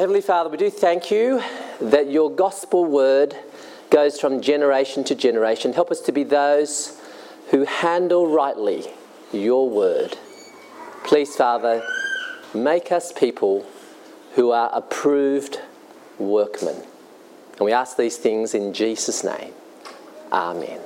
Heavenly Father, we do thank you that your gospel word goes from generation to generation. Help us to be those who handle rightly your word. Please, Father, make us people who are approved workmen. And we ask these things in Jesus' name. Amen.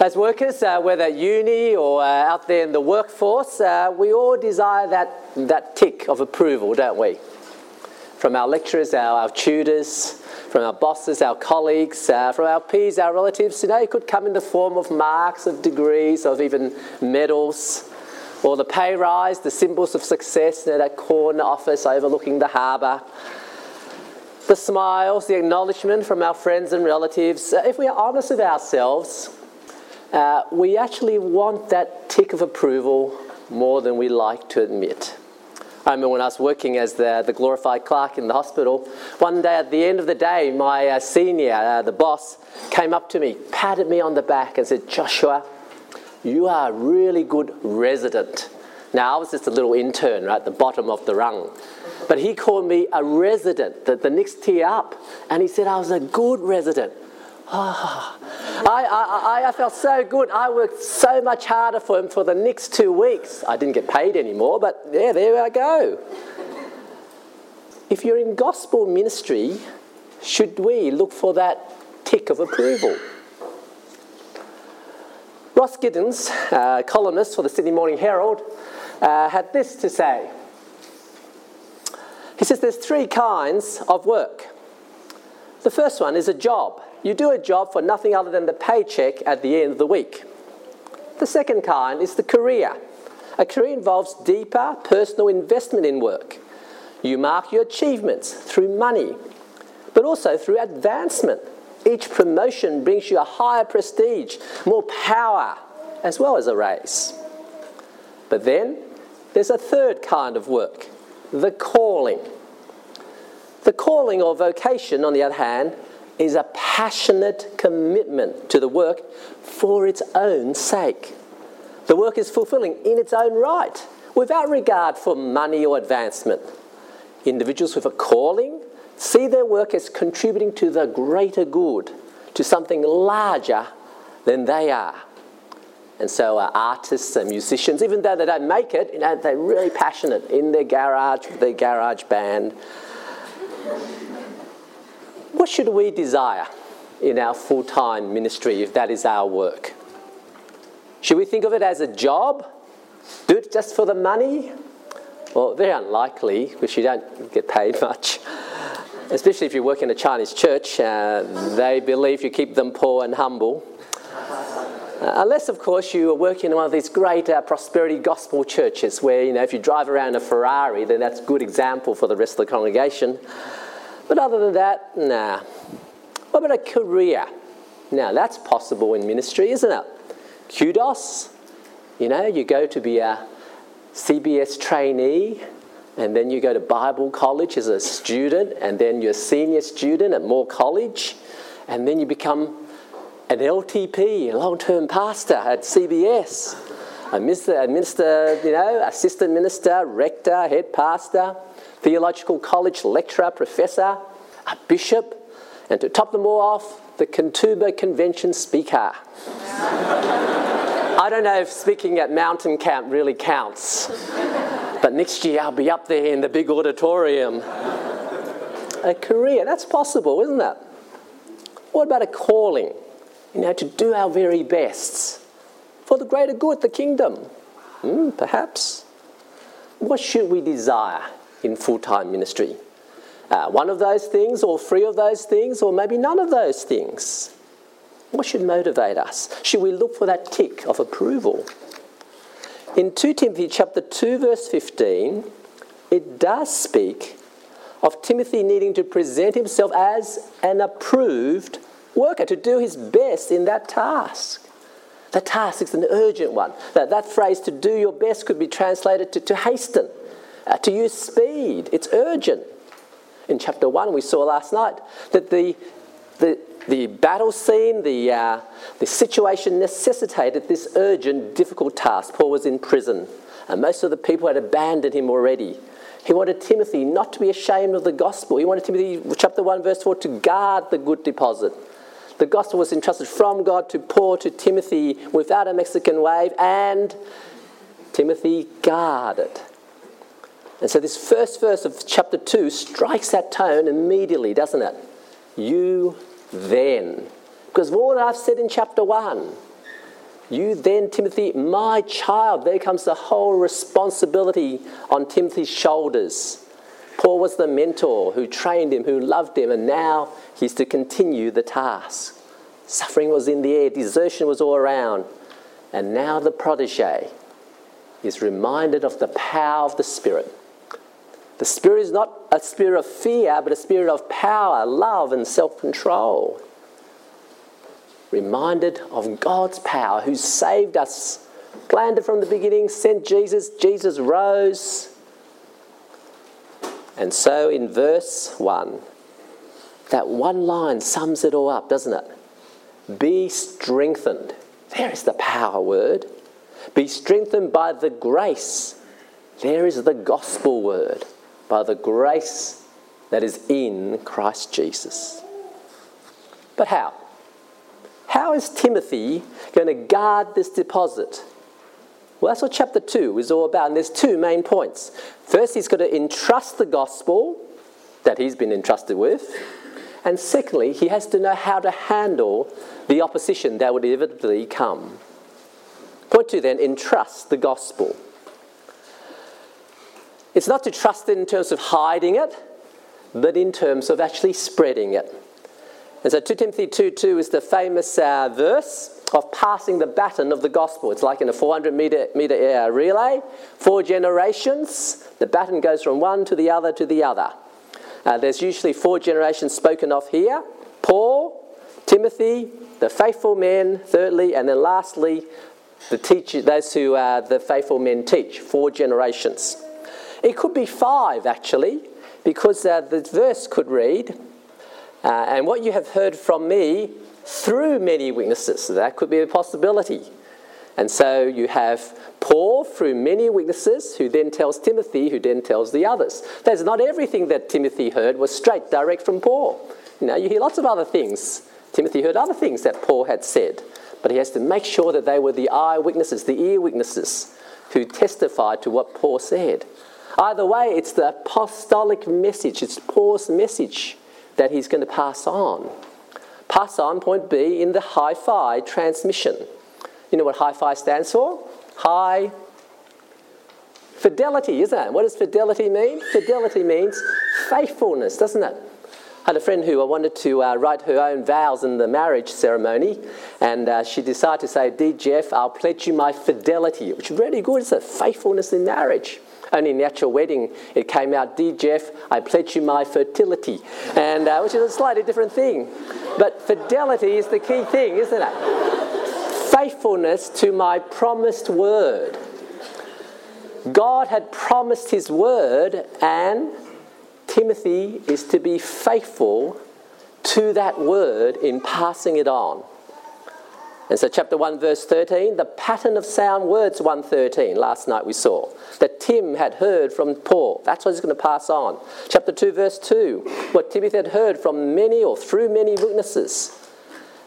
As workers, uh, whether uni or uh, out there in the workforce, uh, we all desire that, that tick of approval, don't we? From our lecturers, our, our tutors, from our bosses, our colleagues, uh, from our peers, our relatives. You know, it could come in the form of marks, of degrees, of even medals, or the pay rise, the symbols of success in that corner office overlooking the harbour. The smiles, the acknowledgement from our friends and relatives. Uh, if we are honest with ourselves, we actually want that tick of approval more than we like to admit. I remember when I was working as the, the glorified clerk in the hospital, one day at the end of the day, my uh, senior, uh, the boss, came up to me, patted me on the back, and said, Joshua, you are a really good resident. Now, I was just a little intern right at the bottom of the rung. But he called me a resident, the, the next tier up. And he said I was a good resident. Oh, I, I, I felt so good. I worked so much harder for him for the next two weeks. I didn't get paid anymore, but yeah, there I go. If you're in gospel ministry, should we look for that tick of approval? Ross Gittins, uh, columnist for the Sydney Morning Herald, uh, had this to say. He says there's three kinds of work. The first one is a job. You do a job for nothing other than the paycheck at the end of the week. The second kind is the career. A career involves deeper personal investment in work. You mark your achievements through money, but also through advancement. Each promotion brings you a higher prestige, more power, as well as a raise. But then there's a third kind of work the calling. The calling or vocation, on the other hand, is a passionate commitment to the work for its own sake. The work is fulfilling in its own right, without regard for money or advancement. Individuals with a calling see their work as contributing to the greater good, to something larger than they are. And so, uh, artists and musicians, even though they don't make it, you know, they're really passionate in their garage, with their garage band. What should we desire in our full time ministry if that is our work? Should we think of it as a job? Do it just for the money? Well, very unlikely because you don't get paid much. Especially if you work in a Chinese church, uh, they believe you keep them poor and humble. Uh, unless, of course, you are working in one of these great uh, prosperity gospel churches where, you know, if you drive around a Ferrari, then that's a good example for the rest of the congregation. But other than that, nah. What about a career? Now, that's possible in ministry, isn't it? Kudos. You know, you go to be a CBS trainee, and then you go to Bible college as a student, and then you're a senior student at Moore College, and then you become an LTP, a long term pastor at CBS, a minister, a minister, you know, assistant minister, rector, head pastor theological college lecturer, professor, a bishop, and to top them all off, the Katoomba Convention speaker. I don't know if speaking at Mountain Camp really counts, but next year I'll be up there in the big auditorium. A career, that's possible, isn't it? What about a calling? You know, to do our very best for the greater good, the kingdom? Hmm, perhaps. What should we desire in full time ministry. Uh, one of those things, or three of those things, or maybe none of those things. What should motivate us? Should we look for that tick of approval? In 2 Timothy chapter 2 verse 15, it does speak of Timothy needing to present himself as an approved worker, to do his best in that task. The task is an urgent one. That, that phrase, to do your best, could be translated to, to hasten uh, to use speed. It's urgent. In chapter 1, we saw last night that the, the, the battle scene, the, uh, the situation necessitated this urgent, difficult task. Paul was in prison, and most of the people had abandoned him already. He wanted Timothy not to be ashamed of the gospel. He wanted Timothy, chapter 1, verse 4, to guard the good deposit. The gospel was entrusted from God to Paul to Timothy without a Mexican wave, and Timothy guarded. And so, this first verse of chapter 2 strikes that tone immediately, doesn't it? You then. Because of all that I've said in chapter 1. You then, Timothy, my child, there comes the whole responsibility on Timothy's shoulders. Paul was the mentor who trained him, who loved him, and now he's to continue the task. Suffering was in the air, desertion was all around. And now the protege is reminded of the power of the Spirit. The Spirit is not a spirit of fear, but a spirit of power, love, and self control reminded of God's power who saved us, planned it from the beginning, sent Jesus, Jesus rose. And so in verse 1, that one line sums it all up, doesn't it? Be strengthened. There is the power word. Be strengthened by the grace. There is the gospel word. By the grace that is in Christ Jesus. But how? How is Timothy going to guard this deposit? Well, that's what chapter 2 is all about. And there's two main points. First, he's got to entrust the gospel that he's been entrusted with. And secondly, he has to know how to handle the opposition that would inevitably come. Point two then, entrust the gospel. It's not to trust it in terms of hiding it, but in terms of actually spreading it. And so 2 Timothy 2 2 is the famous uh, verse of passing the baton of the gospel. It's like in a 400 meter, meter uh, relay, four generations, the baton goes from one to the other to the other. Uh, there's usually four generations spoken of here Paul, Timothy, the faithful men, thirdly, and then lastly, the teacher, those who uh, the faithful men teach, four generations. It could be five actually, because uh, the verse could read, uh, and what you have heard from me through many witnesses. So that could be a possibility. And so you have Paul through many witnesses who then tells Timothy, who then tells the others. That's not everything that Timothy heard was straight, direct from Paul. You know, you hear lots of other things. Timothy heard other things that Paul had said, but he has to make sure that they were the eyewitnesses, the ear witnesses, who testified to what Paul said. Either way, it's the apostolic message, it's Paul's message that he's going to pass on. Pass on, point B, in the hi fi transmission. You know what hi fi stands for? High fidelity, isn't it? What does fidelity mean? Fidelity means faithfulness, doesn't it? I had a friend who I wanted to uh, write her own vows in the marriage ceremony, and uh, she decided to say, Dear Jeff, I'll pledge you my fidelity, which is really good. It's a faithfulness in marriage. Only actual wedding, it came out, Dear Jeff, I pledge you my fertility, and uh, which is a slightly different thing. But fidelity is the key thing, isn't it? Faithfulness to my promised word. God had promised his word, and Timothy is to be faithful to that word in passing it on. And so, chapter 1, verse 13, the pattern of sound words 113, last night we saw, that Tim had heard from Paul. That's what he's going to pass on. Chapter 2, verse 2, what Timothy had heard from many or through many witnesses.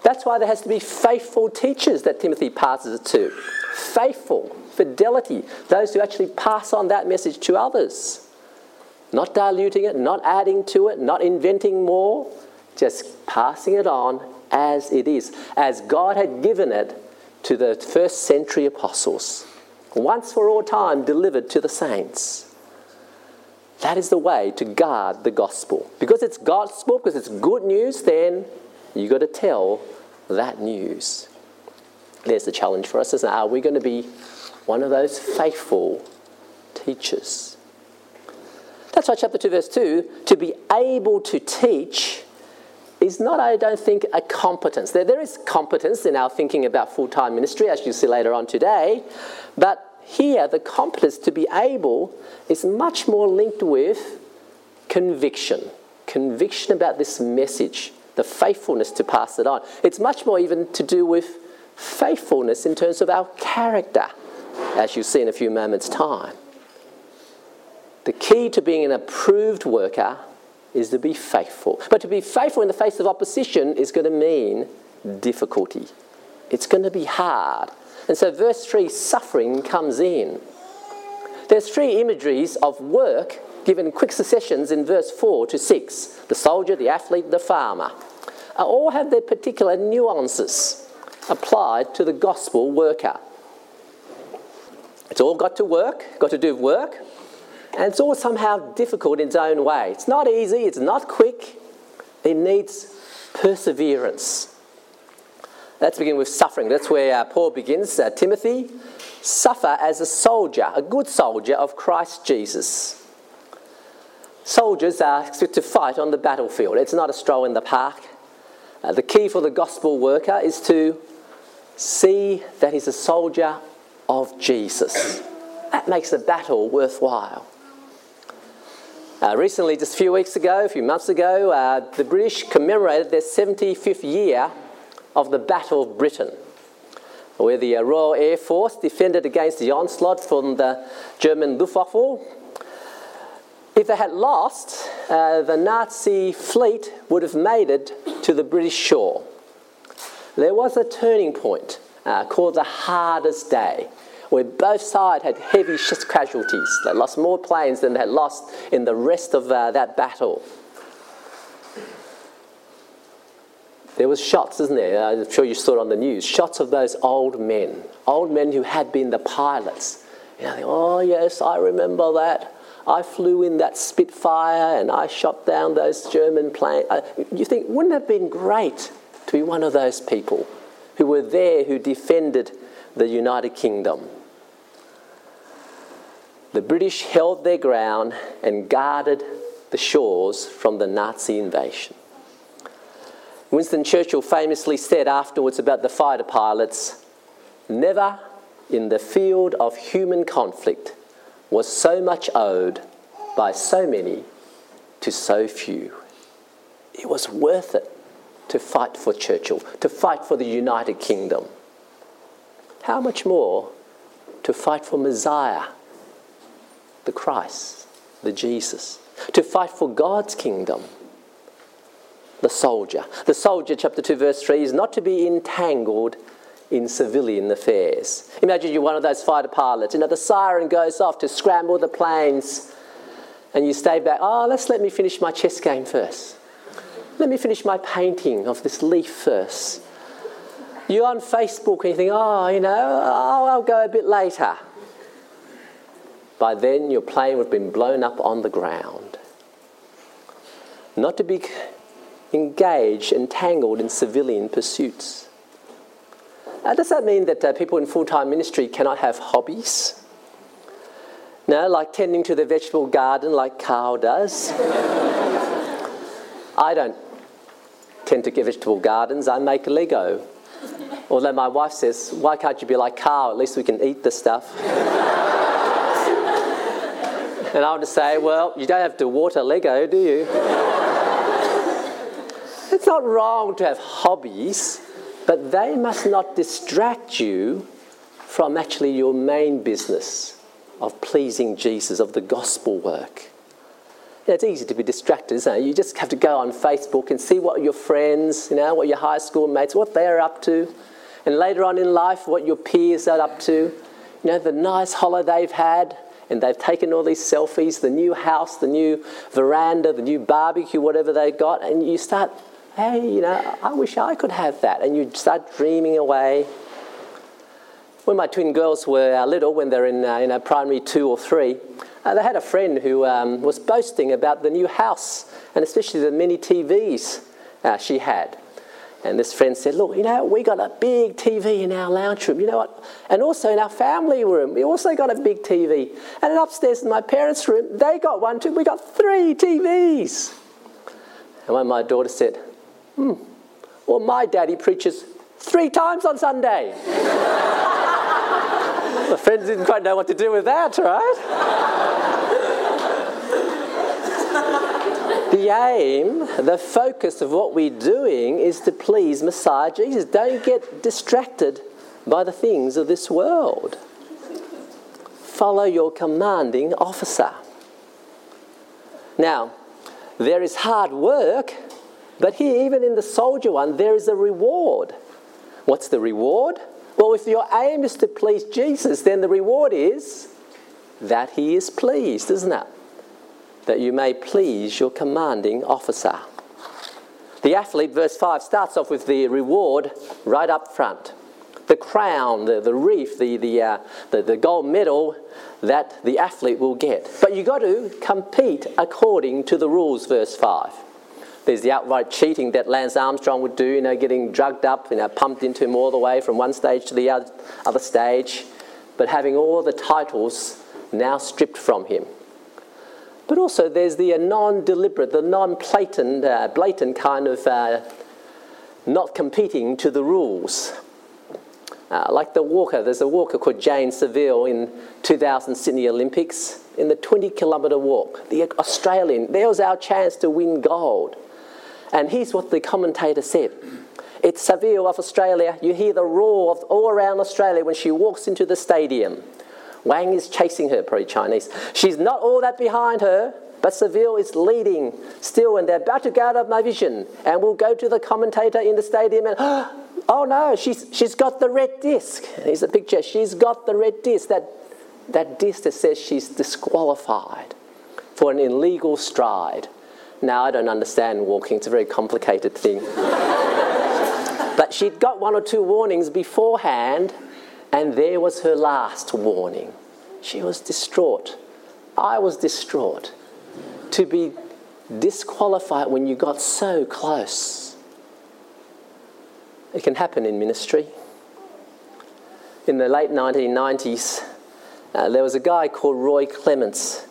That's why there has to be faithful teachers that Timothy passes it to. Faithful, fidelity, those who actually pass on that message to others. Not diluting it, not adding to it, not inventing more, just passing it on as it is, as God had given it to the first century apostles, once for all time delivered to the saints. That is the way to guard the gospel. Because it's gospel, because it's good news, then you've got to tell that news. There's the challenge for us, it? Are we going to be one of those faithful teachers? That's why, chapter 2, verse 2 to be able to teach is not, I don't think, a competence. There, there is competence in our thinking about full time ministry, as you see later on today, but here the competence to be able is much more linked with conviction. Conviction about this message, the faithfulness to pass it on. It's much more even to do with faithfulness in terms of our character, as you see in a few moments' time. The key to being an approved worker is to be faithful. But to be faithful in the face of opposition is going to mean difficulty. It's going to be hard. And so, verse 3 suffering comes in. There's three imageries of work given quick successions in verse 4 to 6 the soldier, the athlete, the farmer. Uh, all have their particular nuances applied to the gospel worker. It's all got to work, got to do work, and it's all somehow difficult in its own way. It's not easy, it's not quick, it needs perseverance. Let's begin with suffering. That's where uh, Paul begins. Uh, Timothy, suffer as a soldier, a good soldier of Christ Jesus. Soldiers are to fight on the battlefield. It's not a stroll in the park. Uh, the key for the gospel worker is to see that he's a soldier of Jesus. That makes the battle worthwhile. Uh, recently, just a few weeks ago, a few months ago, uh, the British commemorated their 75th year of the Battle of Britain, where the uh, Royal Air Force defended against the onslaught from the German Luftwaffe. If they had lost, uh, the Nazi fleet would have made it to the British shore. There was a turning point uh, called the hardest day where both sides had heavy casualties. They lost more planes than they had lost in the rest of uh, that battle. There was shots, isn't there? I'm sure you saw it on the news. Shots of those old men, old men who had been the pilots. You know, oh yes, I remember that. I flew in that Spitfire and I shot down those German planes. Uh, you think, wouldn't it have been great to be one of those people who were there, who defended the United Kingdom? The British held their ground and guarded the shores from the Nazi invasion. Winston Churchill famously said afterwards about the fighter pilots never in the field of human conflict was so much owed by so many to so few. It was worth it to fight for Churchill, to fight for the United Kingdom. How much more to fight for Messiah the Christ, the Jesus, to fight for God's kingdom. The soldier. The soldier, chapter 2, verse 3, is not to be entangled in civilian affairs. Imagine you're one of those fighter pilots. You know, the siren goes off to scramble the planes, and you stay back. Oh, let's let me finish my chess game first. Let me finish my painting of this leaf first. You're on Facebook and you think, oh, you know, I'll go a bit later. By then, your plane would have been blown up on the ground. Not to be engaged, entangled in civilian pursuits. Now, does that mean that uh, people in full time ministry cannot have hobbies? No, like tending to the vegetable garden like Carl does. I don't tend to get vegetable gardens, I make Lego. Although my wife says, Why can't you be like Carl? At least we can eat the stuff. And I would say, well, you don't have to water Lego, do you? it's not wrong to have hobbies, but they must not distract you from actually your main business of pleasing Jesus, of the gospel work. It's easy to be distracted, isn't it? You just have to go on Facebook and see what your friends, you know, what your high school mates, what they're up to. And later on in life, what your peers are up to. You know, the nice holiday they've had, and they've taken all these selfies, the new house, the new veranda, the new barbecue, whatever they got, and you start, hey, you know, I wish I could have that. And you start dreaming away. When my twin girls were uh, little, when they're in, uh, in primary two or three, uh, they had a friend who um, was boasting about the new house and especially the mini TVs uh, she had. And this friend said, Look, you know, we got a big TV in our lounge room. You know what? And also in our family room, we also got a big TV. And upstairs in my parents' room, they got one too. We got three TVs. And when my daughter said, Hmm, well, my daddy preaches three times on Sunday. the friends didn't quite know what to do with that, right? The aim, the focus of what we're doing is to please Messiah Jesus. Don't get distracted by the things of this world. Follow your commanding officer. Now, there is hard work, but here, even in the soldier one, there is a reward. What's the reward? Well, if your aim is to please Jesus, then the reward is that he is pleased, isn't it? That you may please your commanding officer. The athlete, verse 5, starts off with the reward right up front the crown, the, the wreath, the, the, uh, the, the gold medal that the athlete will get. But you've got to compete according to the rules, verse 5. There's the outright cheating that Lance Armstrong would do, you know, getting drugged up, you know, pumped into him all the way from one stage to the other stage, but having all the titles now stripped from him. But also there's the non deliberate, the non blatant, uh, blatant kind of uh, not competing to the rules. Uh, like the walker, there's a walker called Jane Saville in 2000 Sydney Olympics in the 20 kilometre walk. The Australian, there was our chance to win gold. And here's what the commentator said. It's Saville of Australia. You hear the roar of all around Australia when she walks into the stadium. Wang is chasing her, probably Chinese. She's not all that behind her, but Saville is leading still, and they're about to go out of my vision. And we'll go to the commentator in the stadium and, oh no, she's, she's got the red disc. Here's a picture. She's got the red disc, that, that disc that says she's disqualified for an illegal stride. Now, I don't understand walking, it's a very complicated thing. but she'd got one or two warnings beforehand, and there was her last warning. She was distraught. I was distraught to be disqualified when you got so close. It can happen in ministry. In the late 1990s, uh, there was a guy called Roy Clements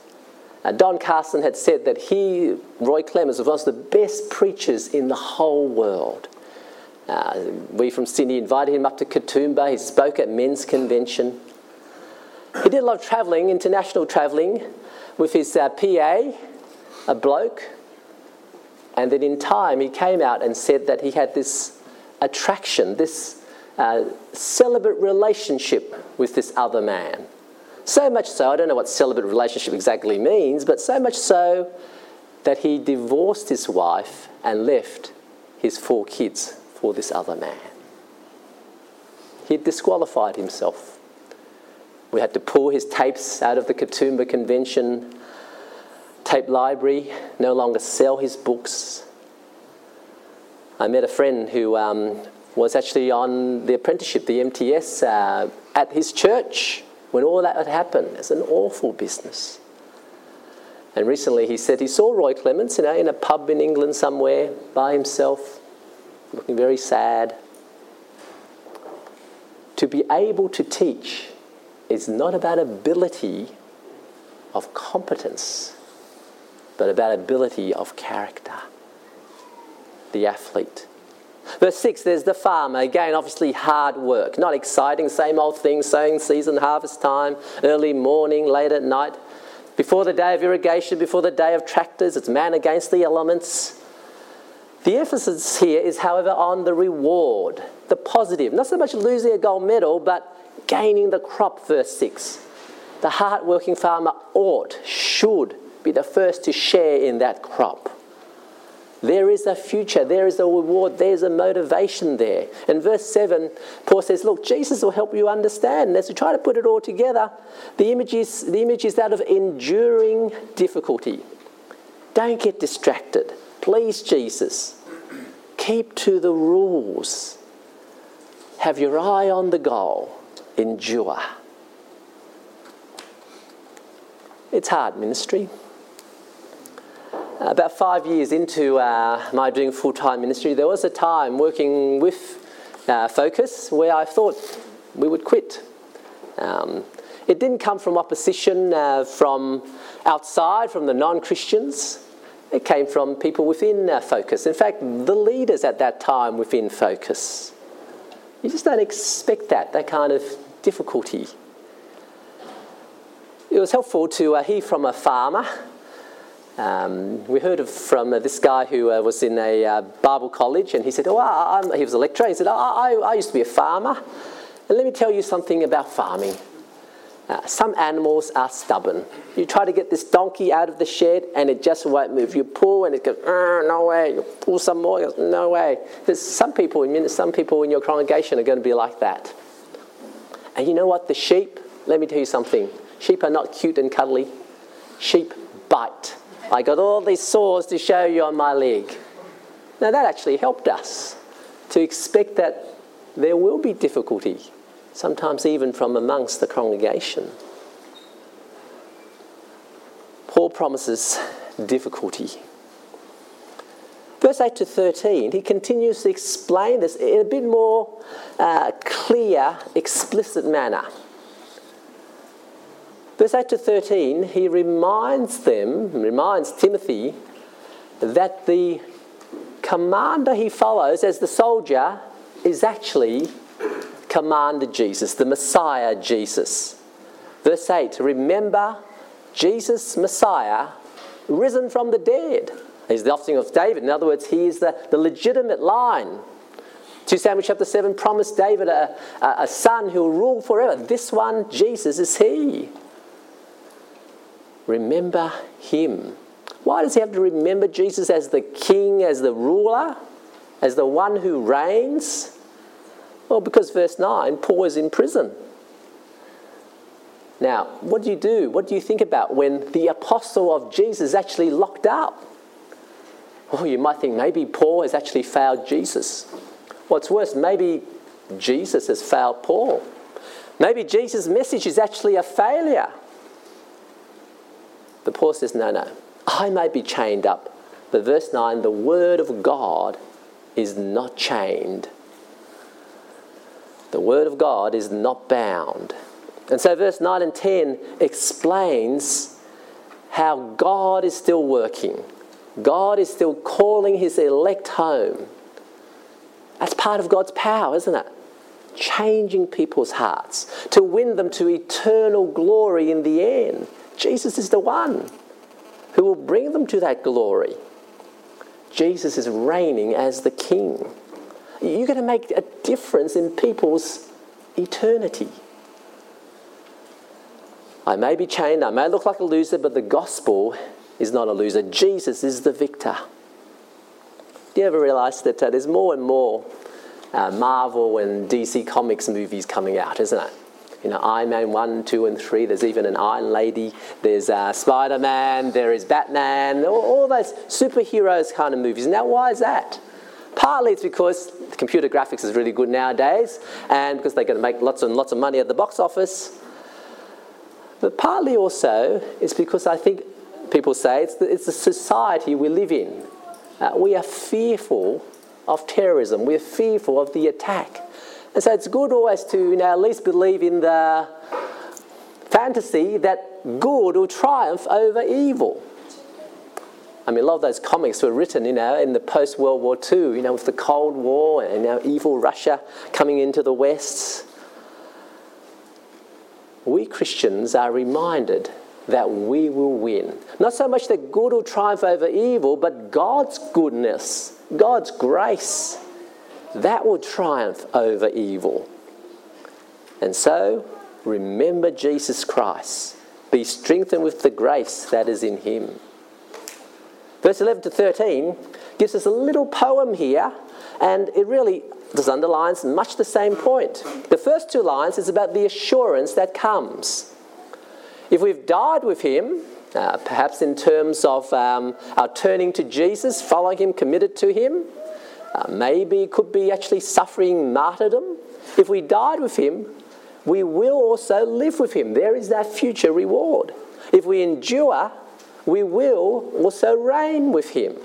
uh, Don Carson had said that he, Roy Clements, was one of the best preachers in the whole world. Uh, we from Sydney invited him up to Katoomba. He spoke at men's convention. He did a lot of travelling, international travelling, with his uh, PA, a bloke. And then in time, he came out and said that he had this attraction, this uh, celibate relationship with this other man. So much so, I don't know what celibate relationship exactly means, but so much so that he divorced his wife and left his four kids for this other man. He disqualified himself. We had to pull his tapes out of the Katoomba Convention tape library, no longer sell his books. I met a friend who um, was actually on the apprenticeship, the MTS, uh, at his church when all that had happened. It's an awful business. And recently he said he saw Roy Clements you know, in a pub in England somewhere by himself, looking very sad. To be able to teach is not about ability of competence, but about ability of character. The athlete. Verse 6, there's the farmer. Again, obviously hard work. Not exciting, same old thing, sowing season, harvest time, early morning, late at night. Before the day of irrigation, before the day of tractors, it's man against the elements. The emphasis here is, however, on the reward, the positive. Not so much losing a gold medal, but gaining the crop, verse 6. The hard-working farmer ought, should be the first to share in that crop. There is a future, there is a reward, there's a motivation there. In verse 7, Paul says, Look, Jesus will help you understand. And as we try to put it all together, the image is, the image is that of enduring difficulty. Don't get distracted. Please, Jesus. Keep to the rules. Have your eye on the goal. Endure. It's hard ministry about five years into uh, my doing full time ministry, there was a time working with uh, Focus where I thought we would quit. Um, it didn't come from opposition uh, from outside, from the non Christians. It came from people within Focus. In fact, the leaders at that time within Focus. You just don't expect that, that kind of difficulty. It was helpful to uh, hear from a farmer um, we heard from uh, this guy who uh, was in a uh, Bible college, and he said, "Oh, I, he was a lecturer." He said, oh, I, I, used to be a farmer, and let me tell you something about farming." Uh, some animals are stubborn. You try to get this donkey out of the shed and it just won't move. You pull and it goes, no way. You pull some more, goes, no way. There's some people, some people in your congregation are going to be like that. And you know what? The sheep, let me tell you something. Sheep are not cute and cuddly. Sheep bite. I got all these sores to show you on my leg. Now that actually helped us to expect that there will be difficulty sometimes even from amongst the congregation. Paul promises difficulty. Verse 8 to 13, he continues to explain this in a bit more uh, clear, explicit manner. Verse 8 to 13, he reminds them, reminds Timothy, that the commander he follows as the soldier is actually commander Jesus, the Messiah Jesus. Verse 8 Remember Jesus, Messiah, risen from the dead. He's the offspring of David. In other words, he is the, the legitimate line. 2 Samuel chapter 7 promised David a, a, a son who will rule forever. This one, Jesus, is he. Remember him. Why does he have to remember Jesus as the king, as the ruler, as the one who reigns? Well, because verse 9, Paul is in prison. Now, what do you do? What do you think about when the apostle of Jesus is actually locked up? Oh, you might think maybe Paul has actually failed Jesus. What's worse, maybe Jesus has failed Paul. Maybe Jesus' message is actually a failure. But Paul says, no, no, I may be chained up. But verse 9, the word of God is not chained. The Word of God is not bound. And so, verse 9 and 10 explains how God is still working. God is still calling His elect home. That's part of God's power, isn't it? Changing people's hearts to win them to eternal glory in the end. Jesus is the one who will bring them to that glory. Jesus is reigning as the King. You're going to make a difference in people's eternity. I may be chained, I may look like a loser, but the gospel is not a loser. Jesus is the victor. Do you ever realize that uh, there's more and more uh, Marvel and DC Comics movies coming out, isn't it? You know, Iron Man 1, 2, and 3. There's even an Iron Lady. There's uh, Spider Man. There is Batman. All, all those superheroes kind of movies. Now, why is that? Partly it's because computer graphics is really good nowadays and because they're going to make lots and lots of money at the box office. But partly also it's because I think people say it's the, it's the society we live in. Uh, we are fearful of terrorism, we're fearful of the attack. And so it's good always to you know, at least believe in the fantasy that good will triumph over evil. I mean, a lot of those comics were written, you know, in the post World War II, you know, with the Cold War and now evil Russia coming into the West. We Christians are reminded that we will win. Not so much that good will triumph over evil, but God's goodness, God's grace, that will triumph over evil. And so, remember Jesus Christ. Be strengthened with the grace that is in Him. Verse 11 to 13 gives us a little poem here, and it really just underlines much the same point. The first two lines is about the assurance that comes. If we've died with him, uh, perhaps in terms of um, our turning to Jesus, following him, committed to him, uh, maybe could be actually suffering martyrdom. If we died with him, we will also live with him. There is that future reward. If we endure, we will also reign with him.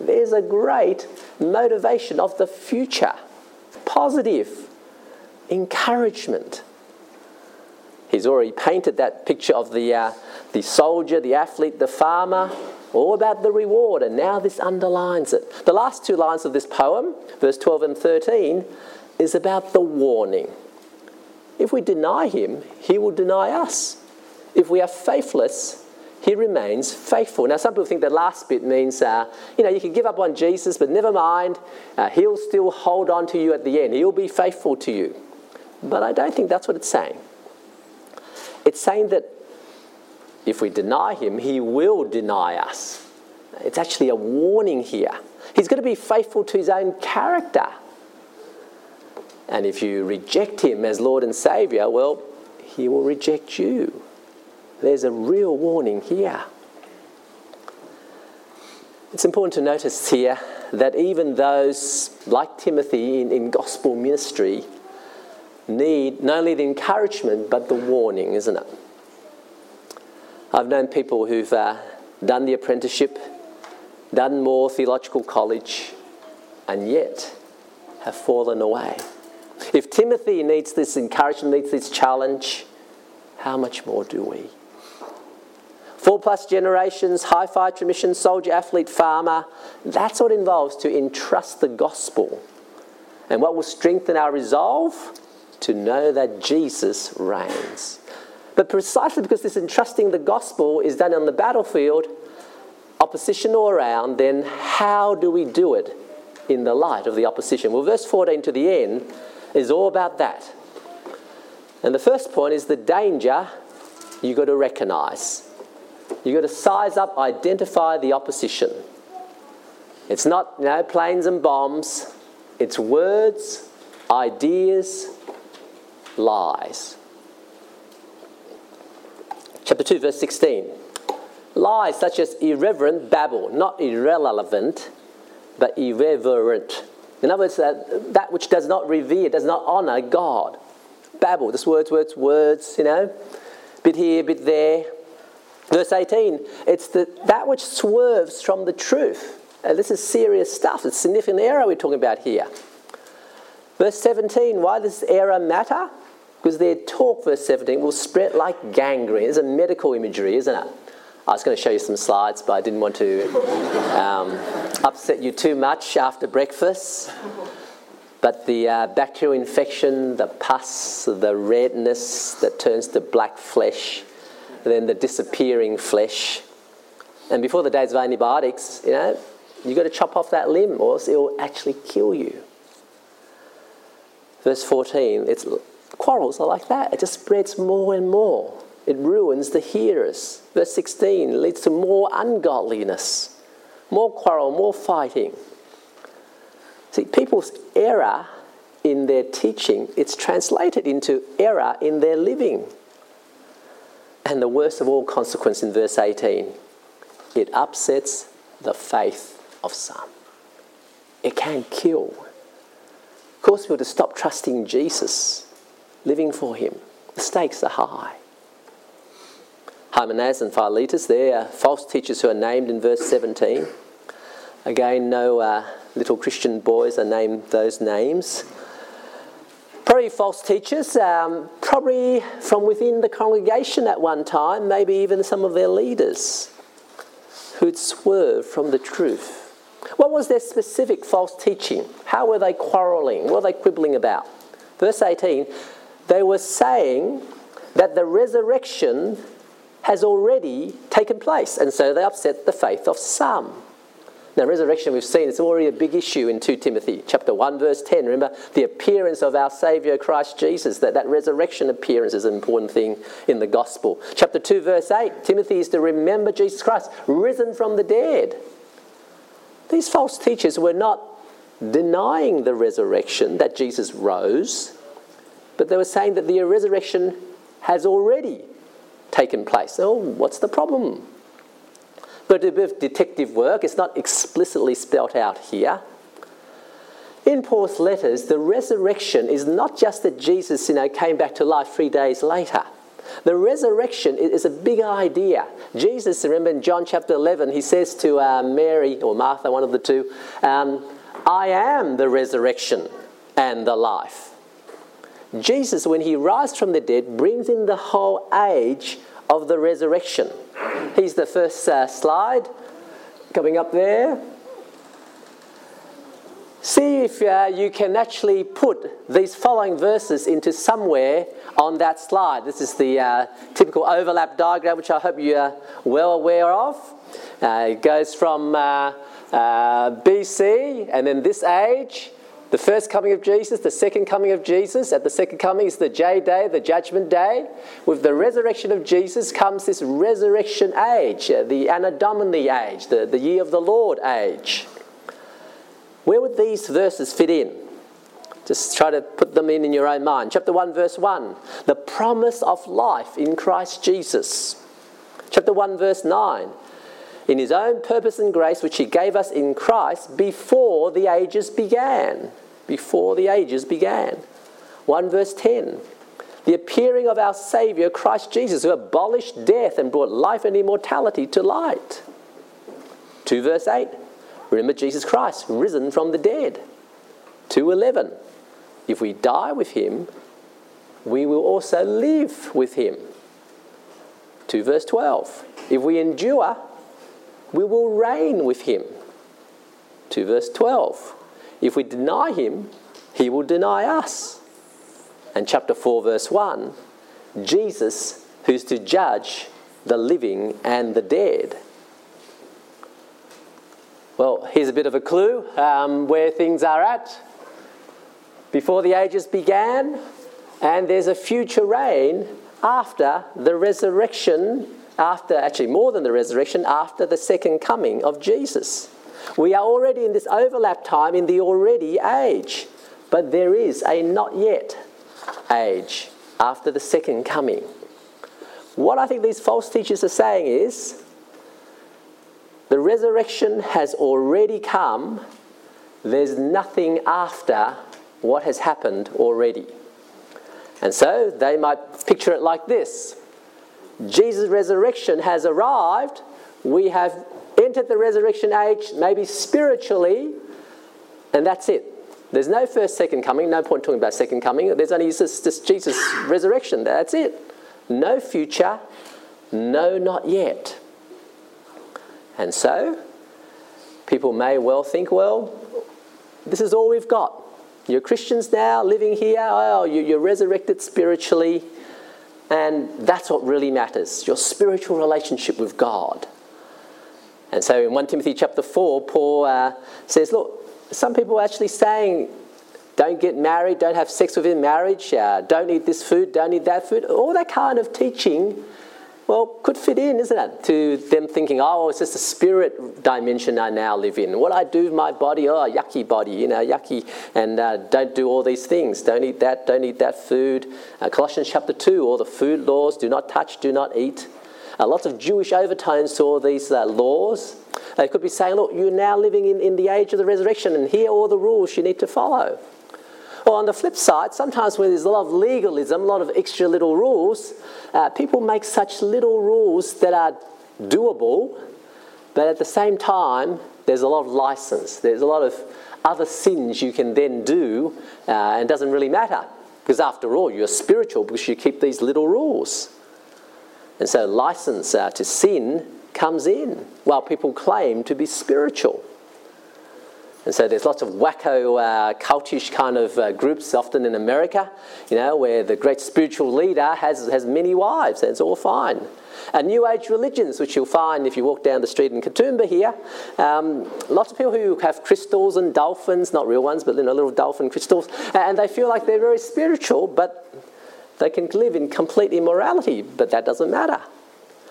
There's a great motivation of the future, positive encouragement. He's already painted that picture of the, uh, the soldier, the athlete, the farmer, all about the reward, and now this underlines it. The last two lines of this poem, verse 12 and 13, is about the warning. If we deny him, he will deny us. If we are faithless, he remains faithful. Now, some people think the last bit means, uh, you know, you can give up on Jesus, but never mind, uh, he'll still hold on to you at the end. He'll be faithful to you. But I don't think that's what it's saying. It's saying that if we deny him, he will deny us. It's actually a warning here. He's going to be faithful to his own character. And if you reject him as Lord and Saviour, well, he will reject you. There's a real warning here. It's important to notice here that even those like Timothy in, in gospel ministry need not only the encouragement but the warning, isn't it? I've known people who've uh, done the apprenticeship, done Moore theological college, and yet have fallen away. If Timothy needs this encouragement, needs this challenge, how much more do we? Four plus generations, high five tradition, soldier, athlete, farmer. That's what it involves to entrust the gospel. And what will strengthen our resolve? To know that Jesus reigns. But precisely because this entrusting the gospel is done on the battlefield, opposition all around, then how do we do it in the light of the opposition? Well, verse 14 to the end is all about that. And the first point is the danger you've got to recognize. You've got to size up, identify the opposition. It's not you know, planes and bombs, it's words, ideas, lies. Chapter 2, verse 16. Lies such as irreverent babble, not irrelevant, but irreverent. In other words, that, that which does not revere, does not honour God. Babble, just words, words, words, you know, bit here, bit there. Verse 18, it's the, that which swerves from the truth. And this is serious stuff. It's significant error we're talking about here. Verse 17, why does error matter? Because their talk, verse 17, will spread like gangrene. It's a medical imagery, isn't it? I was going to show you some slides, but I didn't want to um, upset you too much after breakfast. But the uh, bacterial infection, the pus, the redness that turns to black flesh, then the disappearing flesh. And before the days of antibiotics, you know, you've got to chop off that limb or else it will actually kill you. Verse 14, it's Quarrels are like that. It just spreads more and more. It ruins the hearers. Verse 16 leads to more ungodliness, more quarrel, more fighting. See, people's error in their teaching, it's translated into error in their living. And the worst of all consequence in verse 18, it upsets the faith of some. It can kill. Of course, we're to stop trusting Jesus living for Him. The stakes are high. Hymenaeus and Philetus, they're false teachers who are named in verse 17. Again, no uh, little Christian boys are named those names. Probably false teachers, um, probably from within the congregation at one time, maybe even some of their leaders who'd swerved from the truth. What was their specific false teaching? How were they quarrelling? What were they quibbling about? Verse 18 they were saying that the resurrection has already taken place, and so they upset the faith of some. Now, resurrection we've seen it's already a big issue in 2 Timothy chapter 1, verse 10. Remember the appearance of our Saviour Christ Jesus, that, that resurrection appearance is an important thing in the gospel. Chapter 2, verse 8, Timothy is to remember Jesus Christ, risen from the dead. These false teachers were not denying the resurrection, that Jesus rose but they were saying that the resurrection has already taken place. Oh, what's the problem? But a bit of detective work, it's not explicitly spelt out here. In Paul's letters, the resurrection is not just that Jesus you know, came back to life three days later. The resurrection is a big idea. Jesus, remember in John chapter 11, he says to uh, Mary or Martha, one of the two, um, I am the resurrection and the life. Jesus, when he rises from the dead, brings in the whole age of the resurrection. Here's the first uh, slide coming up there. See if uh, you can actually put these following verses into somewhere on that slide. This is the uh, typical overlap diagram, which I hope you're well aware of. Uh, it goes from uh, uh, BC and then this age the first coming of Jesus, the second coming of Jesus. At the second coming is the J day, the judgment day. With the resurrection of Jesus comes this resurrection age, uh, the Anno Domini age, the, the year of the Lord age. Where would these verses fit in? Just try to put them in in your own mind. Chapter 1, verse 1 the promise of life in Christ Jesus. Chapter 1, verse 9 in his own purpose and grace, which he gave us in Christ before the ages began. Before the ages began. 1 verse 10. The appearing of our Saviour, Christ Jesus, who abolished death and brought life and immortality to light. 2 verse 8. Remember Jesus Christ, risen from the dead. 2:11. If we die with him, we will also live with him. 2 verse 12. If we endure, we will reign with him. 2 verse 12. If we deny him, he will deny us. And chapter 4, verse 1 Jesus, who's to judge the living and the dead. Well, here's a bit of a clue um, where things are at. Before the ages began, and there's a future reign after the resurrection after, actually more than the resurrection, after the second coming of Jesus. We are already in this overlap time in the already age, but there is a not yet age after the second coming. What I think these false teachers are saying is the resurrection has already come, there's nothing after what has happened already. And so they might picture it like this Jesus' resurrection has arrived. We have entered the resurrection age, maybe spiritually, and that's it. There's no first, second coming. No point talking about second coming. There's only just Jesus' resurrection. That's it. No future. No, not yet. And so, people may well think, well, this is all we've got. You're Christians now, living here. Oh, you're resurrected spiritually. And that's what really matters your spiritual relationship with God. And so in 1 Timothy chapter 4, Paul uh, says, Look, some people are actually saying, don't get married, don't have sex within marriage, uh, don't eat this food, don't eat that food. All that kind of teaching well, could fit in, isn't it? To them thinking, oh, it's just a spirit dimension I now live in. What I do with my body, oh, yucky body, you know, yucky, and uh, don't do all these things. Don't eat that, don't eat that food. Uh, Colossians chapter 2, all the food laws do not touch, do not eat. Uh, lots of Jewish overtones to all these uh, laws. They could be saying, look, you're now living in, in the age of the resurrection, and here are all the rules you need to follow. On the flip side, sometimes when there's a lot of legalism, a lot of extra little rules, uh, people make such little rules that are doable, but at the same time, there's a lot of license. There's a lot of other sins you can then do, uh, and doesn't really matter. Because after all, you're spiritual because you keep these little rules. And so, license uh, to sin comes in while people claim to be spiritual. And so there's lots of wacko, uh, cultish kind of uh, groups, often in America, you know, where the great spiritual leader has, has many wives, and it's all fine. And New Age religions, which you'll find if you walk down the street in Katoomba here, um, lots of people who have crystals and dolphins, not real ones, but you know, little dolphin crystals, and they feel like they're very spiritual, but they can live in complete immorality, but that doesn't matter.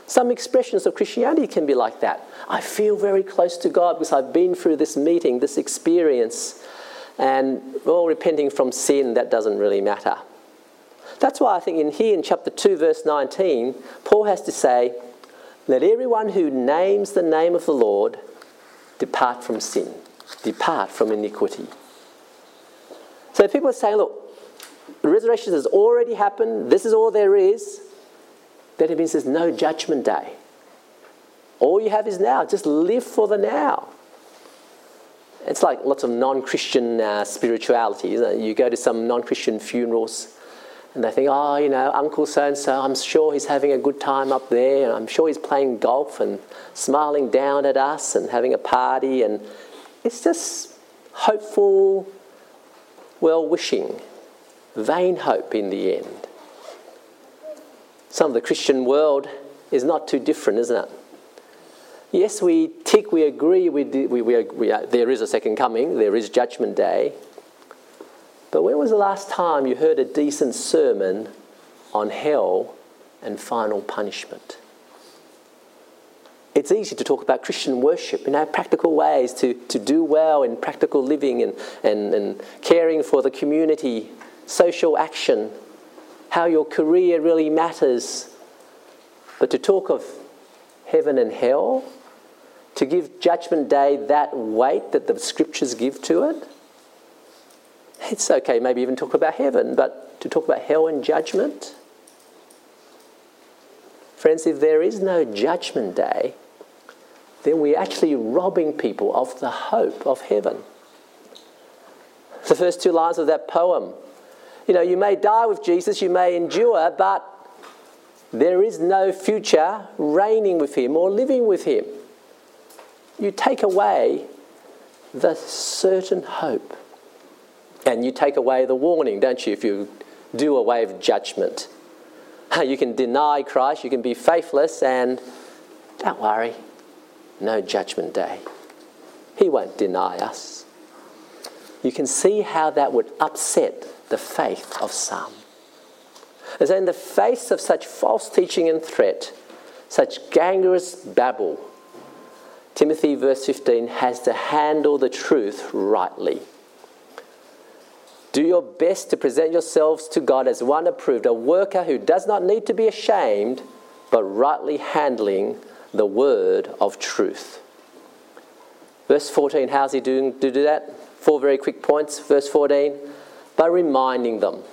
Some expressions of Christianity can be like that. I feel very close to God because I've been through this meeting, this experience, and well, repenting from sin, that doesn't really matter. That's why I think in here in chapter 2, verse 19, Paul has to say, Let everyone who names the name of the Lord depart from sin, depart from iniquity. So people are saying, Look, the resurrection has already happened, this is all there is then it means there's no judgment day. All you have is now. Just live for the now. It's like lots of non Christian uh, spirituality. You go to some non Christian funerals and they think, oh, you know, Uncle so and so, I'm sure he's having a good time up there, and I'm sure he's playing golf and smiling down at us and having a party. And it's just hopeful, well wishing, vain hope in the end some of the Christian world is not too different, isn't it? Yes, we tick, we agree, we, we, we, we, uh, there is a second coming, there is judgment day, But when was the last time you heard a decent sermon on hell and final punishment? It's easy to talk about Christian worship, you know, practical ways to, to do well in practical living and, and, and caring for the community, social action, how your career really matters. But to talk of heaven and hell, to give Judgment Day that weight that the scriptures give to it, it's okay, maybe even talk about heaven, but to talk about hell and judgment? Friends, if there is no judgment day, then we're actually robbing people of the hope of heaven. The first two lines of that poem. You know, you may die with Jesus, you may endure, but there is no future reigning with him or living with him. You take away the certain hope and you take away the warning, don't you, if you do away with judgment. You can deny Christ, you can be faithless, and don't worry, no judgment day. He won't deny us. You can see how that would upset the faith of some. As in the face of such false teaching and threat, such gangrenous babble, Timothy, verse 15, has to handle the truth rightly. Do your best to present yourselves to God as one approved, a worker who does not need to be ashamed, but rightly handling the word of truth. Verse 14, how's he doing to do that? Four very quick points. Verse 14, by reminding them.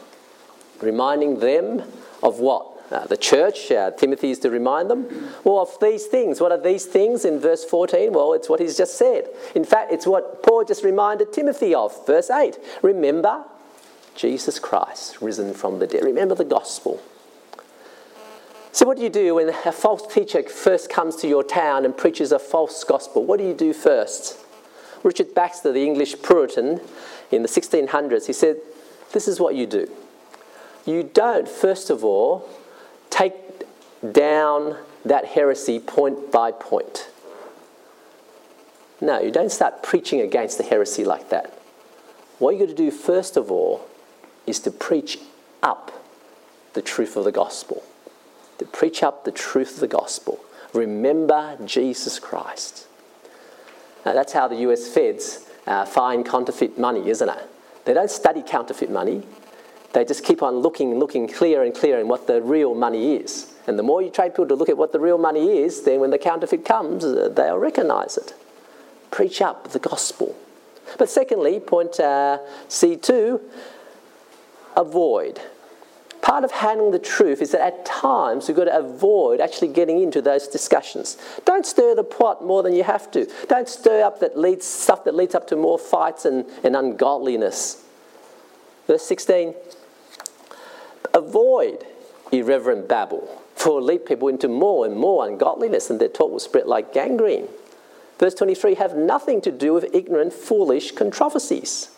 Reminding them of what? Uh, the church, uh, Timothy is to remind them. Well, of these things. What are these things in verse 14? Well, it's what he's just said. In fact, it's what Paul just reminded Timothy of. Verse 8 Remember Jesus Christ risen from the dead. Remember the gospel. So, what do you do when a false teacher first comes to your town and preaches a false gospel? What do you do first? Richard Baxter, the English Puritan in the 1600s, he said, This is what you do. You don't, first of all, take down that heresy point by point. No, you don't start preaching against the heresy like that. What you've got to do, first of all, is to preach up the truth of the gospel. To preach up the truth of the gospel. Remember Jesus Christ. Now, that's how the US feds uh, find counterfeit money, isn't it? They don't study counterfeit money. They just keep on looking looking clearer and clearer in what the real money is. And the more you train people to look at what the real money is, then when the counterfeit comes, uh, they'll recognize it. Preach up the gospel. But secondly, point uh, C2, avoid. Part of handling the truth is that at times we've got to avoid actually getting into those discussions. Don't stir the pot more than you have to. Don't stir up that leads, stuff that leads up to more fights and, and ungodliness. Verse 16 Avoid irreverent babble, for it lead people into more and more ungodliness, and their talk will spread like gangrene. Verse 23 Have nothing to do with ignorant, foolish controversies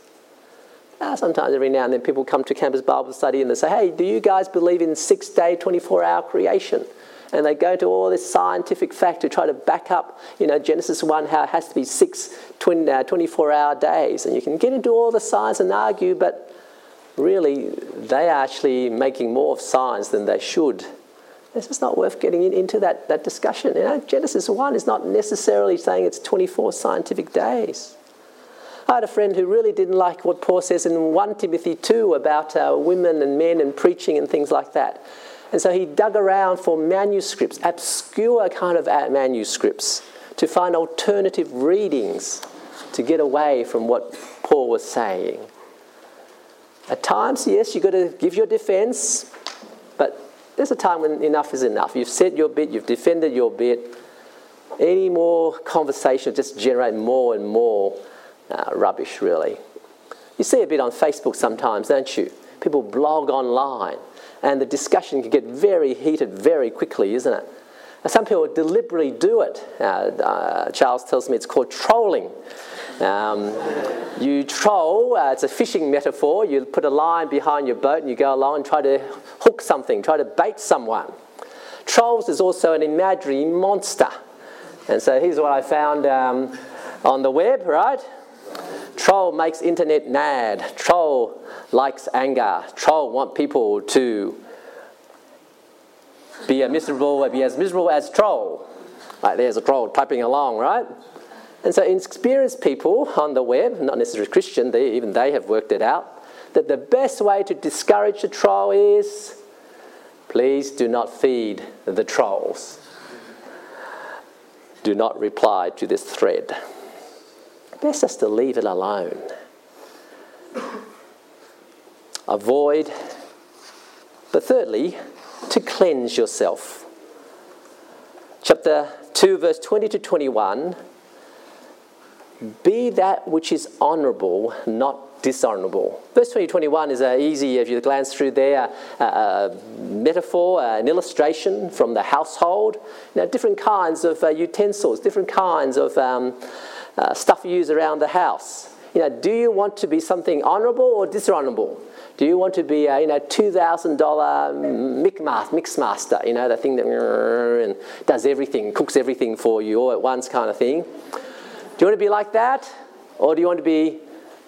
uh, sometimes every now and then people come to campus Bible study and they say, hey, do you guys believe in six day, 24 hour creation? And they go to all this scientific fact to try to back up, you know, Genesis 1, how it has to be six 20, uh, 24 hour days. And you can get into all the science and argue, but really they are actually making more of science than they should. It's just not worth getting in, into that, that discussion. You know, Genesis 1 is not necessarily saying it's 24 scientific days. I had a friend who really didn't like what Paul says in 1 Timothy 2 about uh, women and men and preaching and things like that. And so he dug around for manuscripts, obscure kind of uh, manuscripts, to find alternative readings to get away from what Paul was saying. At times, yes, you've got to give your defense, but there's a time when enough is enough. You've said your bit, you've defended your bit. Any more conversation just generate more and more uh, rubbish, really. You see a bit on Facebook sometimes, don't you? People blog online, and the discussion can get very heated very quickly, isn't it? Now, some people deliberately do it. Uh, uh, Charles tells me it's called trolling. Um, you troll, uh, it's a fishing metaphor. You put a line behind your boat and you go along and try to hook something, try to bait someone. Trolls is also an imaginary monster. And so here's what I found um, on the web, right? Troll makes internet mad. Troll likes anger. Troll want people to be a miserable, be as miserable as troll. Like there's a troll typing along, right? And so experienced people on the web, not necessarily Christian, they, even they have worked it out, that the best way to discourage the troll is please do not feed the trolls. Do not reply to this thread. Best just to leave it alone. Avoid. But thirdly, to cleanse yourself. Chapter 2, verse 20 to 21 Be that which is honourable, not dishonourable. Verse 20 21 is a easy, if you glance through there, a, a metaphor, an illustration from the household. Know, different kinds of uh, utensils, different kinds of um, uh, stuff you use around the house. You know, do you want to be something honourable or dishonourable? Do you want to be a you know two thousand dollar mix master? You know the thing that and does everything, cooks everything for you all at once, kind of thing. Do you want to be like that, or do you want to be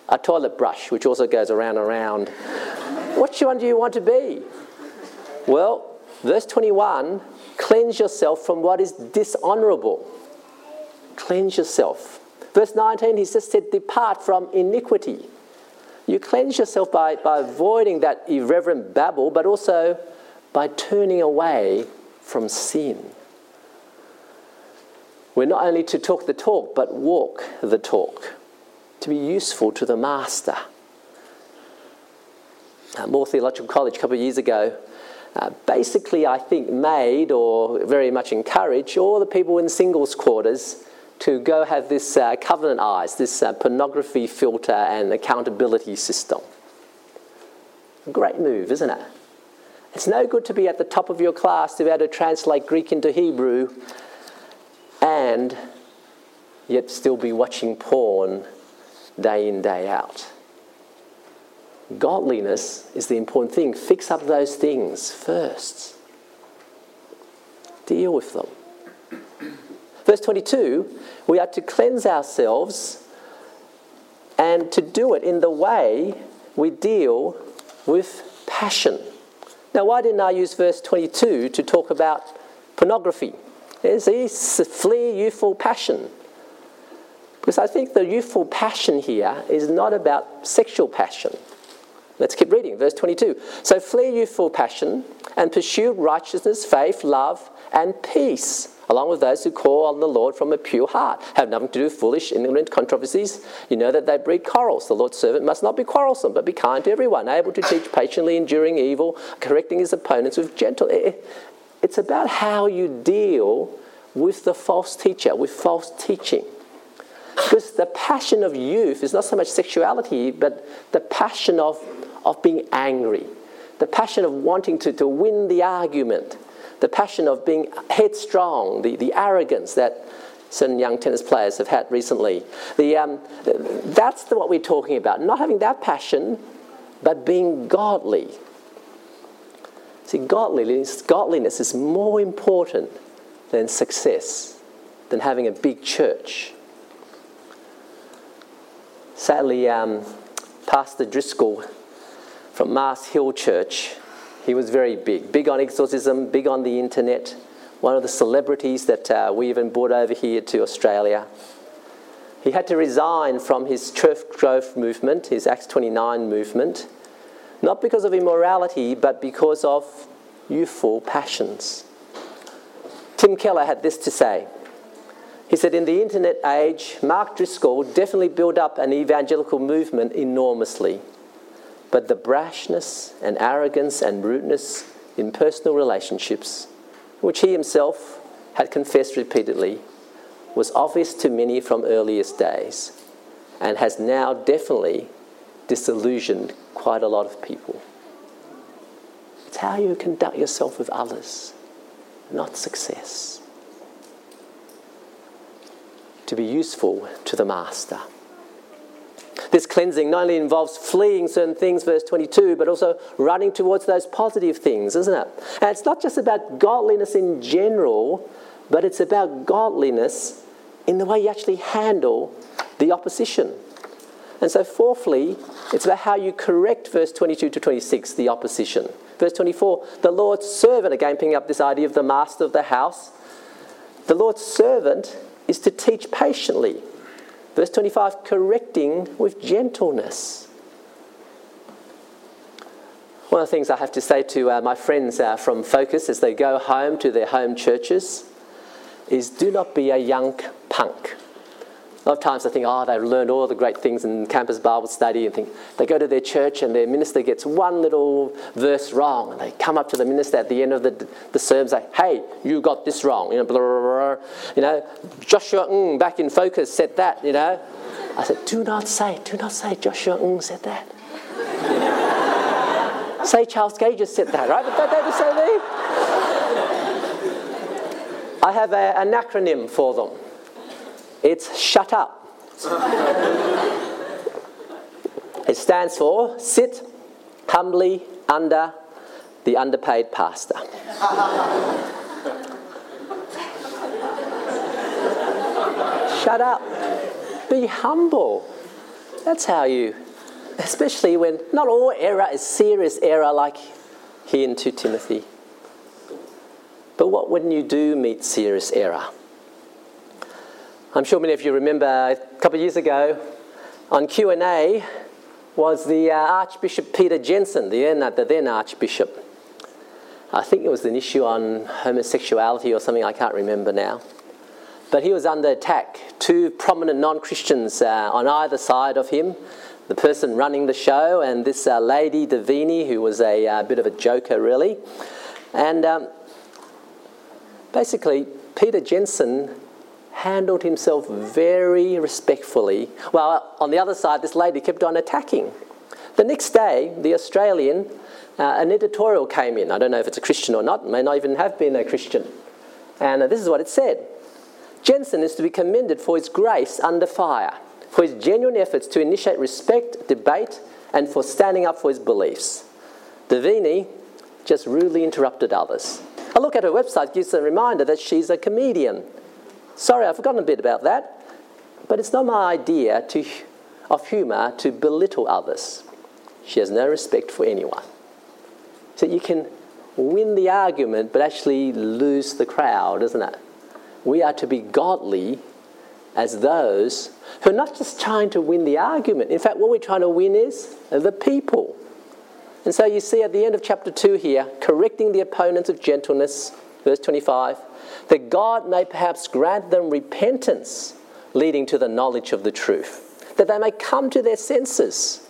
a toilet brush, which also goes around and around? Which one do you want to be? Well, verse twenty-one: cleanse yourself from what is dishonourable. Cleanse yourself. Verse 19, he just said, Depart from iniquity. You cleanse yourself by, by avoiding that irreverent babble, but also by turning away from sin. We're not only to talk the talk, but walk the talk, to be useful to the Master. Uh, Theological College a couple of years ago uh, basically, I think, made or very much encouraged all the people in singles quarters to go have this uh, covenant eyes, this uh, pornography filter and accountability system. Great move, isn't it? It's no good to be at the top of your class to be able to translate Greek into Hebrew and yet still be watching porn day in, day out. Godliness is the important thing. Fix up those things first, deal with them. Verse 22 we are to cleanse ourselves and to do it in the way we deal with passion. Now, why didn't I use verse 22 to talk about pornography? See, flee youthful passion. Because I think the youthful passion here is not about sexual passion. Let's keep reading, verse 22. So flee youthful passion and pursue righteousness, faith, love, and peace along with those who call on the Lord from a pure heart, have nothing to do with foolish, ignorant controversies. You know that they breed quarrels. The Lord's servant must not be quarrelsome, but be kind to everyone, able to teach patiently, enduring evil, correcting his opponents with gentle. It's about how you deal with the false teacher, with false teaching. Because the passion of youth is not so much sexuality, but the passion of, of being angry, the passion of wanting to, to win the argument the passion of being headstrong, the, the arrogance that certain young tennis players have had recently. The, um, that's the, what we're talking about. Not having that passion, but being godly. See, godliness, godliness is more important than success, than having a big church. Sadly, um, Pastor Driscoll from Mars Hill Church he was very big, big on exorcism, big on the internet, one of the celebrities that uh, we even brought over here to Australia. He had to resign from his church growth movement, his Acts 29 movement, not because of immorality, but because of youthful passions. Tim Keller had this to say. He said, In the internet age, Mark Driscoll definitely built up an evangelical movement enormously. But the brashness and arrogance and rudeness in personal relationships, which he himself had confessed repeatedly, was obvious to many from earliest days and has now definitely disillusioned quite a lot of people. It's how you conduct yourself with others, not success. To be useful to the Master. This cleansing not only involves fleeing certain things, verse 22, but also running towards those positive things, isn't it? And it's not just about godliness in general, but it's about godliness in the way you actually handle the opposition. And so, fourthly, it's about how you correct verse 22 to 26, the opposition. Verse 24, the Lord's servant, again picking up this idea of the master of the house. The Lord's servant is to teach patiently. Verse 25, correcting with gentleness. One of the things I have to say to uh, my friends uh, from Focus as they go home to their home churches is do not be a young punk. A lot of times they think, oh, they've learned all the great things in campus Bible study and think they go to their church and their minister gets one little verse wrong and they come up to the minister at the end of the, the sermon and say, hey, you got this wrong. You know, blah, blah, blah, you know Joshua mm, back in focus said that, you know. I said, do not say, do not say Joshua mm, said that. say Charles Gage said that, right? But don't say me. I have a, an acronym for them. It's shut up. it stands for sit humbly under the underpaid pastor. Shut up. Be humble. That's how you, especially when not all error is serious error like here in 2 Timothy. But what when you do meet serious error? I'm sure many of you remember a couple of years ago on Q&A was the uh, Archbishop Peter Jensen, the then, the then Archbishop. I think it was an issue on homosexuality or something, I can't remember now. But he was under attack. Two prominent non Christians uh, on either side of him the person running the show and this uh, lady, Deveny, who was a uh, bit of a joker, really. And um, basically, Peter Jensen handled himself very respectfully. Well, on the other side, this lady kept on attacking. The next day, the Australian, uh, an editorial came in. I don't know if it's a Christian or not, may not even have been a Christian. And uh, this is what it said Jensen is to be commended for his grace under fire, for his genuine efforts to initiate respect, debate, and for standing up for his beliefs. Deveny just rudely interrupted others. A look at her website gives a reminder that she's a comedian Sorry, I've forgotten a bit about that. But it's not my idea to, of humour to belittle others. She has no respect for anyone. So you can win the argument but actually lose the crowd, isn't it? We are to be godly as those who are not just trying to win the argument. In fact, what we're trying to win is the people. And so you see at the end of chapter 2 here, correcting the opponents of gentleness, verse 25, that God may perhaps grant them repentance, leading to the knowledge of the truth, that they may come to their senses.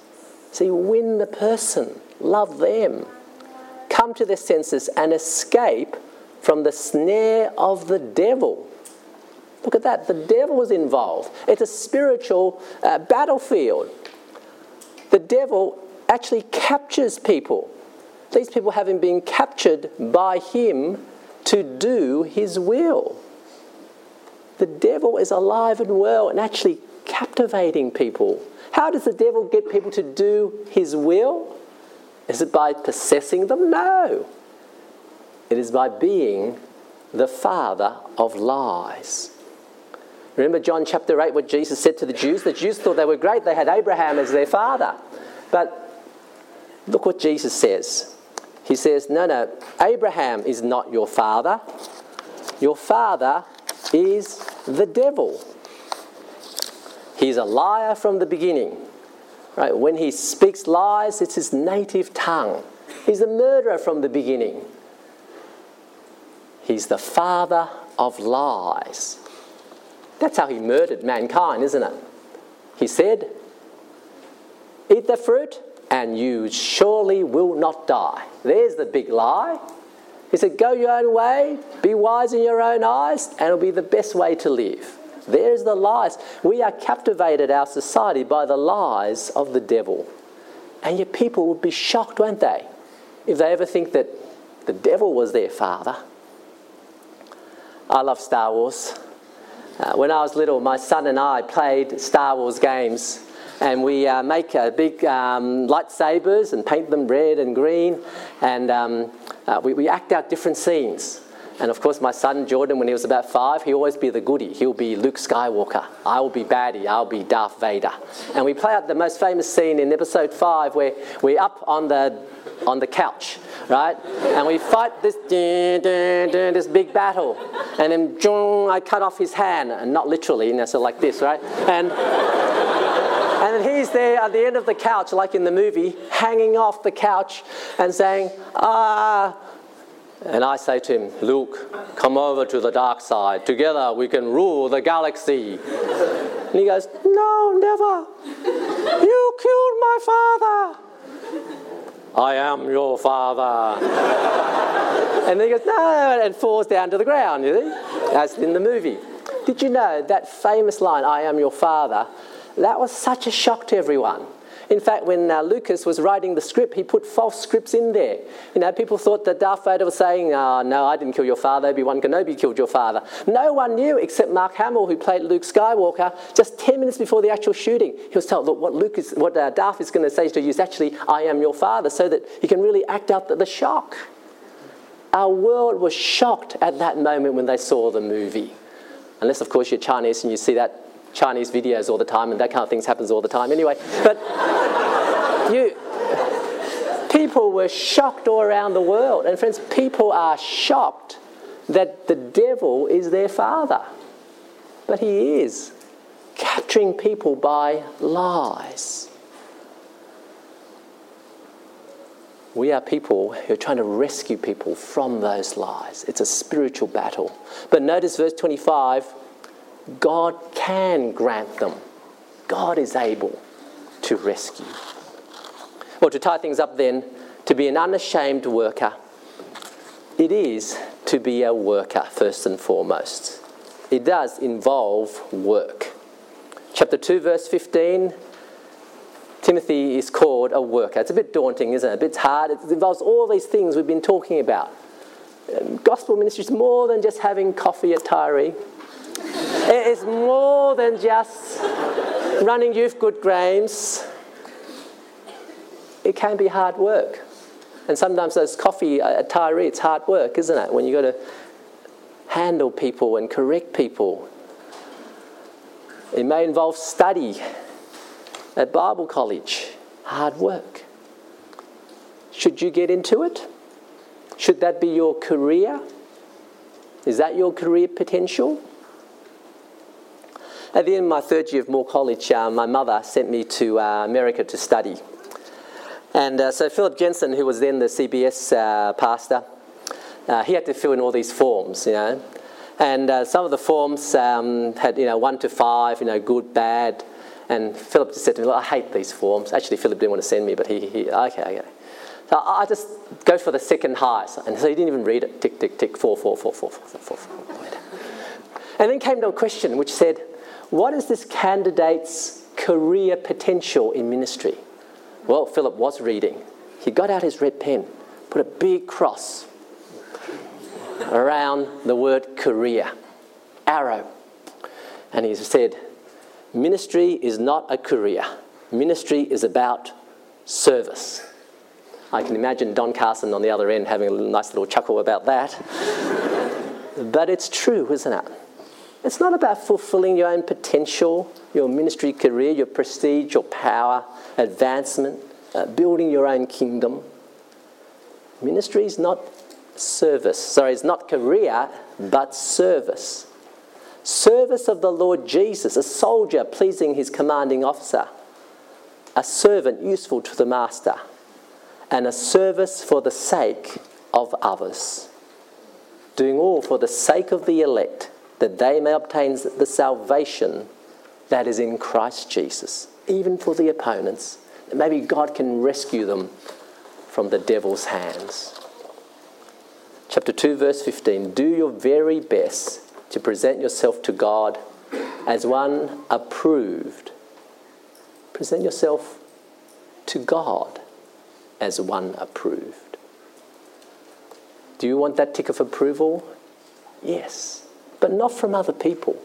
See, win the person, love them, come to their senses and escape from the snare of the devil. Look at that, the devil was involved. It's a spiritual uh, battlefield. The devil actually captures people. These people having been captured by him to do his will. The devil is alive and well and actually captivating people. How does the devil get people to do his will? Is it by possessing them? No. It is by being the father of lies. Remember John chapter 8, what Jesus said to the Jews? The Jews thought they were great, they had Abraham as their father. But look what Jesus says he says, No, no, Abraham is not your father. Your father is the devil. He's a liar from the beginning. Right? When he speaks lies, it's his native tongue. He's a murderer from the beginning. He's the father of lies. That's how he murdered mankind, isn't it? He said, Eat the fruit, and you surely will not die. There's the big lie. He said, Go your own way, be wise in your own eyes, and it'll be the best way to live. There's the lies. We are captivated, our society, by the lies of the devil. And yet people would be shocked, won't they, if they ever think that the devil was their father. I love Star Wars. Uh, when I was little, my son and I played Star Wars games and we uh, make uh, big um, lightsabers and paint them red and green, and um, uh, we, we, act out different scenes. And of course, my son Jordan, when he was about five, he'll always be the goody. He'll be Luke Skywalker. I will be baddie. I'll be Darth Vader. And we play out the most famous scene in episode five where we're up on the on the couch, right? And we fight this this big battle, and then I cut off his hand, and not literally, you know, so like this, right? And and then he's there at the end of the couch, like in the movie, hanging off the couch and saying, ah. And I say to him, Luke, come over to the dark side. Together we can rule the galaxy. And he goes, No, never. You killed my father. I am your father. and then he goes, No, and falls down to the ground, you see, as in the movie. Did you know that famous line, I am your father? That was such a shock to everyone. In fact, when uh, Lucas was writing the script, he put false scripts in there. You know, people thought that Darth Vader was saying, oh, no, I didn't kill your father, Obi-Wan Kenobi killed your father. No one knew except Mark Hamill, who played Luke Skywalker, just 10 minutes before the actual shooting. He was told, look, what, Luke is, what uh, Darth is going to say to you is actually, I am your father, so that he can really act out the, the shock. Our world was shocked at that moment when they saw the movie. Unless, of course, you're Chinese and you see that Chinese videos all the time, and that kind of things happens all the time anyway. But you, people were shocked all around the world, and friends, people are shocked that the devil is their father, but he is capturing people by lies. We are people who are trying to rescue people from those lies. It's a spiritual battle. But notice verse 25 God can grant them. God is able to rescue. Well, to tie things up then, to be an unashamed worker, it is to be a worker first and foremost. It does involve work. Chapter 2, verse 15 Timothy is called a worker. It's a bit daunting, isn't it? A bit hard. It involves all these things we've been talking about. Um, gospel ministry is more than just having coffee at Tyree. It is more than just running youth good games. It can be hard work. And sometimes those coffee uh, at Tyree, it's hard work, isn't it? When you've got to handle people and correct people. It may involve study at Bible college, hard work. Should you get into it? Should that be your career? Is that your career potential? At the end of my third year of Moore College, uh, my mother sent me to uh, America to study. And uh, so Philip Jensen, who was then the CBS uh, pastor, uh, he had to fill in all these forms, you know. And uh, some of the forms um, had, you know, one to five, you know, good, bad. And Philip just said to me, I hate these forms. Actually, Philip didn't want to send me, but he, he okay, okay. So I just go for the second highest. And so he didn't even read it. Tick, tick, tick, four, four, four, four, four, four, four. And then came to a question which said, what is this candidate's career potential in ministry? Well, Philip was reading. He got out his red pen, put a big cross around the word career, arrow. And he said, Ministry is not a career, ministry is about service. I can imagine Don Carson on the other end having a nice little chuckle about that. but it's true, isn't it? It's not about fulfilling your own potential, your ministry career, your prestige, your power, advancement, uh, building your own kingdom. Ministry is not service. Sorry, it's not career, but service. Service of the Lord Jesus, a soldier pleasing his commanding officer, a servant useful to the master, and a service for the sake of others. Doing all for the sake of the elect that they may obtain the salvation that is in Christ Jesus, even for the opponents. That maybe God can rescue them from the devil's hands. Chapter 2, verse 15 Do your very best to present yourself to God as one approved. Present yourself to God as one approved. Do you want that tick of approval? Yes but not from other people,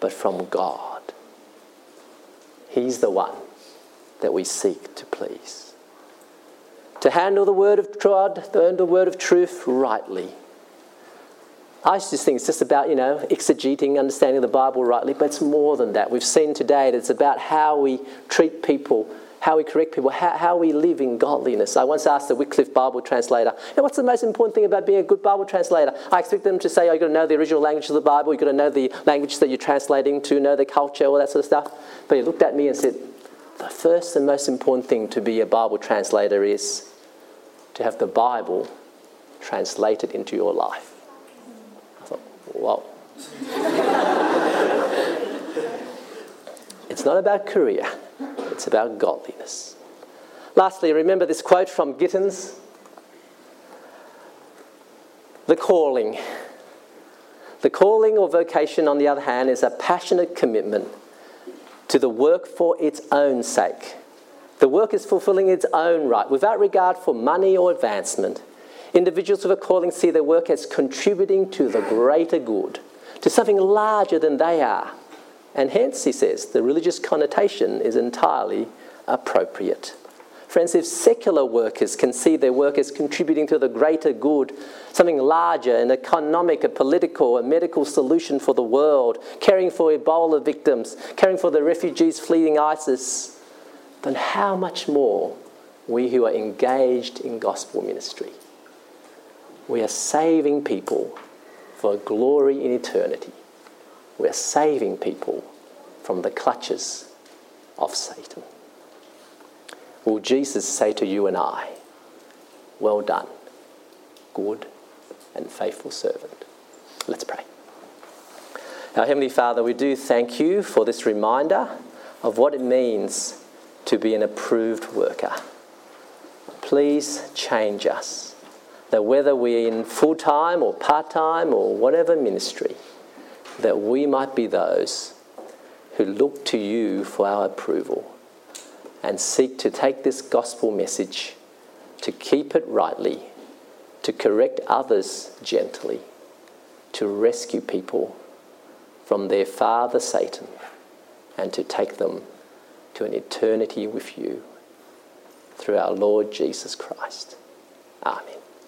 but from God. He's the one that we seek to please. To handle the word of God, the word of truth rightly, I just think it's just about, you know, exegeting, understanding the Bible rightly, but it's more than that. We've seen today that it's about how we treat people, how we correct people, how, how we live in godliness. I once asked the Wycliffe Bible translator, hey, what's the most important thing about being a good Bible translator? I expect them to say, oh, you've got to know the original language of the Bible, you've got to know the language that you're translating to, know the culture, all that sort of stuff. But he looked at me and said, the first and most important thing to be a Bible translator is to have the Bible translated into your life. I thought, whoa. it's not about career, it's about godliness. Lastly, remember this quote from Gittins The calling. The calling or vocation, on the other hand, is a passionate commitment to the work for its own sake. The work is fulfilling its own right, without regard for money or advancement. Individuals with a calling see their work as contributing to the greater good, to something larger than they are. And hence, he says, the religious connotation is entirely appropriate. Friends, if secular workers can see their work as contributing to the greater good, something larger, an economic, a political, a medical solution for the world, caring for Ebola victims, caring for the refugees fleeing ISIS, then how much more we who are engaged in gospel ministry? We are saving people for glory in eternity. We are saving people from the clutches of Satan. Will Jesus say to you and I, Well done, good and faithful servant? Let's pray. Our Heavenly Father, we do thank you for this reminder of what it means to be an approved worker. Please change us, that whether we're in full time or part time or whatever ministry, that we might be those who look to you for our approval and seek to take this gospel message, to keep it rightly, to correct others gently, to rescue people from their father Satan, and to take them to an eternity with you through our Lord Jesus Christ. Amen.